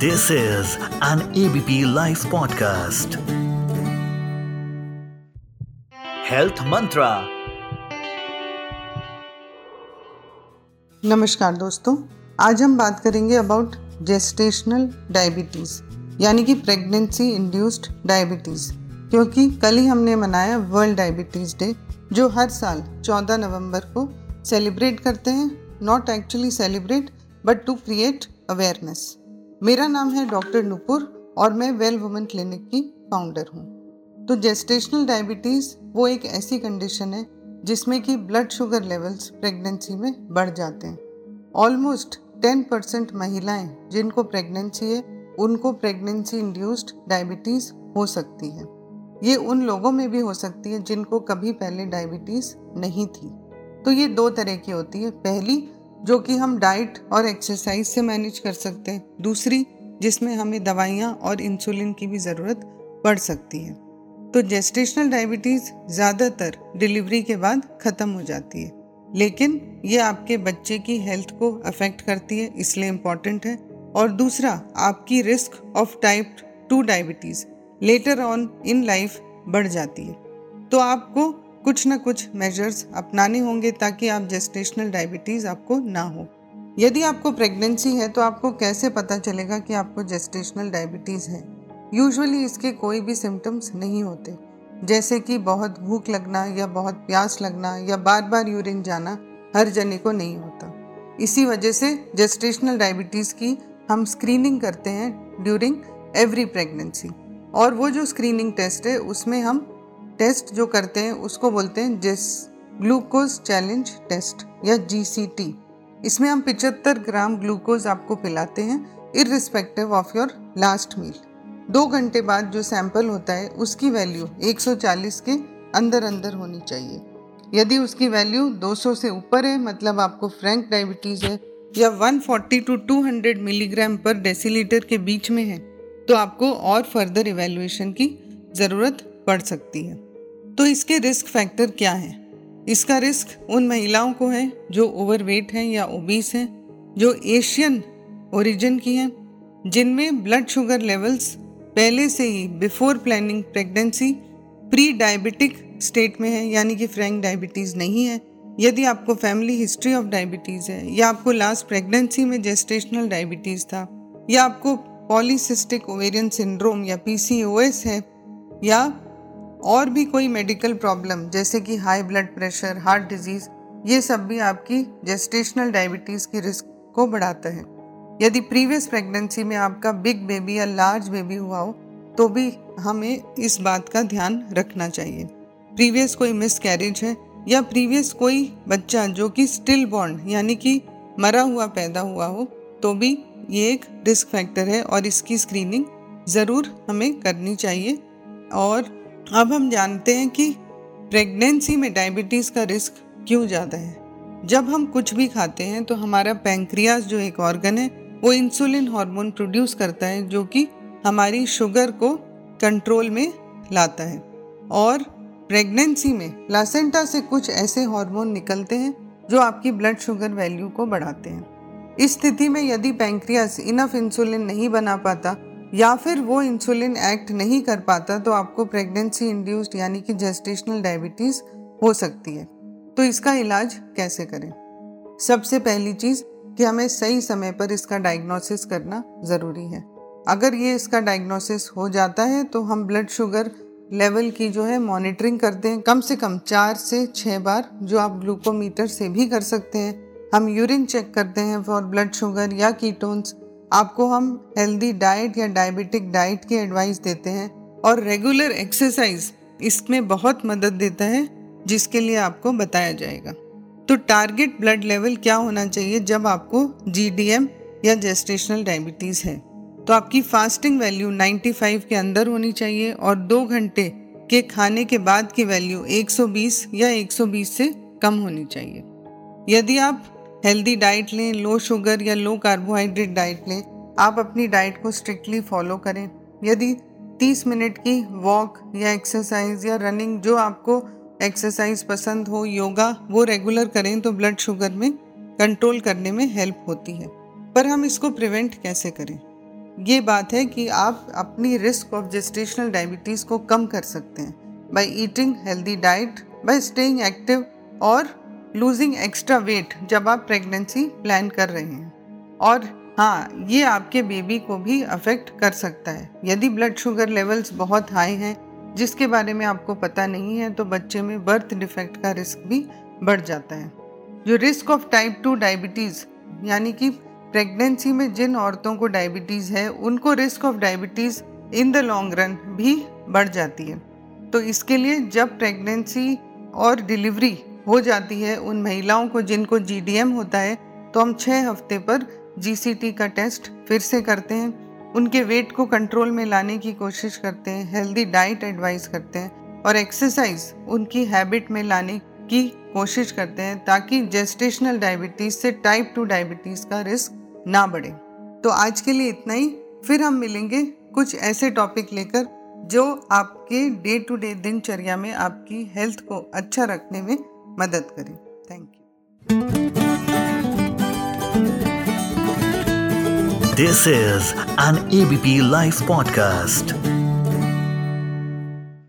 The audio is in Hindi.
This is an ABP Life podcast. Health Mantra. नमस्कार दोस्तों, आज हम बात करेंगे अबाउट जेस्टेशनल डायबिटीज़ यानी कि प्रेगनेंसी इंड्यूस्ड डायबिटीज़ क्योंकि कल ही हमने मनाया वर्ल्ड डायबिटीज़ डे जो हर साल 14 नवंबर को सेलिब्रेट करते हैं not actually celebrate but to create awareness मेरा नाम है डॉक्टर नुपुर और मैं वेल वुमेन क्लिनिक की फाउंडर हूँ। तो जेस्टेशनल डायबिटीज़ वो एक ऐसी कंडीशन है जिसमें कि ब्लड शुगर लेवल्स प्रेगनेंसी में बढ़ जाते हैं। ऑलमोस्ट टेन परसेंट महिलाएँ जिनको प्रेगनेंसी है, उनको प्रेगनेंसी इंड्यूस्ड डायबिटीज़ हो सकती है। ये उन लोगों में भी हो सकती है जिनको कभी पहले डायबिटीज़ नहीं थी। तो ये दो तरह की होती है। पहली जो कि हम डाइट और एक्सरसाइज से मैनेज कर सकते हैं। दूसरी, जिसमें हमें दवाइयाँ और इंसुलिन की भी ज़रूरत पड़ सकती है। तो जेस्टेशनल डायबिटीज़ ज़्यादातर डिलीवरी के बाद ख़त्म हो जाती है। लेकिन ये आपके बच्चे की हेल्थ को अफेक्ट करती है, इसलिए इंपॉर्टेंट है। और दूसरा, आपकी risk of type two diabetes later on in life बढ़ जाती है। तो आपको कुछ न कुछ मेजर्स अपनाने होंगे ताकि आप जेस्टेशनल डायबिटीज़ आपको ना हो। यदि आपको प्रेगनेंसी है तो आपको कैसे पता चलेगा कि आपको जेस्टेशनल डायबिटीज़ है? यूजुअली इसके कोई भी सिम्टम्स नहीं होते। जैसे कि बहुत भूख लगना या बहुत प्यास लगना या बार बार यूरिन जाना हर जने को नहीं होता। इसी वजह से जेस्टेशनल डायबिटीज़ की हम स्क्रीनिंग करते हैं ड्यूरिंग एवरी प्रेगनेंसी और वो जो स्क्रीनिंग टेस्ट है, उसमें हम टेस्ट जो करते हैं, उसको बोलते हैं जिस ग्लूकोज चैलेंज टेस्ट या जीसीटी इसमें हम पिचहत्तर ग्राम ग्लूकोज आपको पिलाते हैं irrespective of your last meal दो घंटे बाद जो सैंपल होता है, उसकी वैल्यू 140 के अंदर अंदर होनी चाहिए। यदि उसकी वैल्यू 200 से ऊपर है मतलब आपको फ्रैंक डायबिटीज़ है, या 140 टू 200 मिलीग्राम पर डेसीलीटर के बीच में है तो आपको और फर्दर इवेल्युएशन की ज़रूरत पड़ सकती है। तो इसके रिस्क फैक्टर क्या हैं? इसका रिस्क उन महिलाओं को है जो ओवरवेट हैं या ओबीस हैं, जो एशियन ओरिजिन की हैं, जिनमें ब्लड शुगर लेवल्स पहले से ही before planning pregnancy pre diabetic state में है, यानी कि फ्रैंक डायबिटीज़ नहीं है। यदि आपको फैमिली हिस्ट्री ऑफ़ डायबिटीज़ है, या आपको लास्ट प्रेगनेंसी में जेस्टेशनल डायबिटीज़ था, या आपको पॉलीसिस्टिक ओवेरियन सिंड्रोम या पीसीओएस है, या और भी कोई मेडिकल प्रॉब्लम जैसे कि high blood pressure heart disease ये सब भी आपकी जेस्टेशनल डायबिटीज़ की रिस्क को बढ़ाता है। यदि प्रीवियस प्रेगनेंसी में आपका बिग बेबी या लार्ज बेबी हुआ हो तो भी हमें इस बात का ध्यान रखना चाहिए। प्रीवियस कोई मिस कैरेज है या प्रीवियस कोई बच्चा जो कि स्टिल बॉन्ड यानी कि मरा हुआ, पैदा हुआ हो तो भी ये एक रिस्क फैक्टर है और इसकी स्क्रीनिंग ज़रूर हमें करनी चाहिए। और अब हम जानते हैं कि प्रेगनेंसी में डायबिटीज़ का रिस्क क्यों ज़्यादा है। जब हम कुछ भी खाते हैं तो हमारा पैंक्रियाज जो एक ऑर्गन है, वो इंसुलिन हार्मोन प्रोड्यूस करता है, जो कि हमारी शुगर को कंट्रोल में लाता है। और प्रेगनेंसी में प्लासेंटा से कुछ ऐसे हार्मोन निकलते हैं, जो आपकी ब्लड शुगर वैल्यू को बढ़ाते हैं। इस स्थिति में यदि पैंक्रियास इनफ इंसुलिन नहीं बना पाता या फिर वो इंसुलिन एक्ट नहीं कर पाता तो आपको प्रेगनेंसी इंड्यूस्ड यानी कि जेस्टेशनल डायबिटीज़ हो सकती है। तो इसका इलाज कैसे करें? सबसे पहली चीज़ कि हमें सही समय पर इसका डायग्नोसिस करना ज़रूरी है। अगर ये इसका डायग्नोसिस हो जाता है तो हम ब्लड शुगर लेवल की जो है मॉनिटरिंग करते हैं। कम से कम चार से छः बार जो आप ग्लूकोमीटर से भी कर सकते हैं। हम यूरिन चेक करते हैं फॉर ब्लड शुगर या कीटोन्स आपको हम हेल्दी डाइट या डायबिटिक डाइट की एडवाइस देते हैं और रेगुलर एक्सरसाइज इसमें बहुत मदद देता है, जिसके लिए आपको बताया जाएगा। तो टारगेट ब्लड लेवल क्या होना चाहिए जब आपको जीडीएम या जेस्टेशनल डायबिटीज़ है? तो आपकी फास्टिंग वैल्यू 95 के अंदर होनी चाहिए और दो घंटे के खाने के बाद की वैल्यू 120 या 120 से कम होनी चाहिए। यदि आप हेल्दी डाइट लें लो शुगर या लो कार्बोहाइड्रेट डाइट लें। आप अपनी डाइट को स्ट्रिक्टली फॉलो करें। यदि 30 मिनट की वॉक या एक्सरसाइज या रनिंग जो आपको एक्सरसाइज पसंद हो योगा वो रेगुलर करें तो ब्लड शुगर में कंट्रोल करने में हेल्प होती है। पर हम इसको प्रिवेंट कैसे करें? ये बात है कि आप अपनी रिस्क ऑफ़ जेस्टेशनल डायबिटीज़ को कम कर सकते हैं। By eating healthy diet by staying active और लूजिंग एक्स्ट्रा वेट जब आप प्रेगनेंसी प्लान कर रहे हैं। और हाँ ये आपके बेबी को भी अफेक्ट कर सकता है। यदि ब्लड शुगर लेवल्स बहुत हाई हैं, जिसके बारे में आपको पता नहीं है तो बच्चे में बर्थ डिफेक्ट का रिस्क भी बढ़ जाता है। जो risk of type two diabetes यानी कि प्रेगनेंसी में जिन औरतों को डायबिटीज़ है, उनको risk of diabetes in the long run भी बढ़ जाती है। तो इसके लिए जब प्रेगनेंसी और डिलीवरी हो जाती है उन महिलाओं को जिनको जीडीएम होता है तो हम छः हफ़्ते पर जीसीटी का टेस्ट फिर से करते हैं। उनके वेट को कंट्रोल में लाने की कोशिश करते हैं हेल्दी डाइट एडवाइस करते हैं और एक्सरसाइज उनकी हैबिट में लाने की कोशिश करते हैं ताकि जेस्टेशनल डायबिटीज़ से टाइप टू डायबिटीज़ का रिस्क ना बढ़े। तो आज के लिए इतना ही। फिर हम मिलेंगे कुछ ऐसे टॉपिक लेकर जो आपके डे टू डे दिनचर्या में आपकी हेल्थ को अच्छा रखने में मदद करें। Thank you this is an ABP live podcast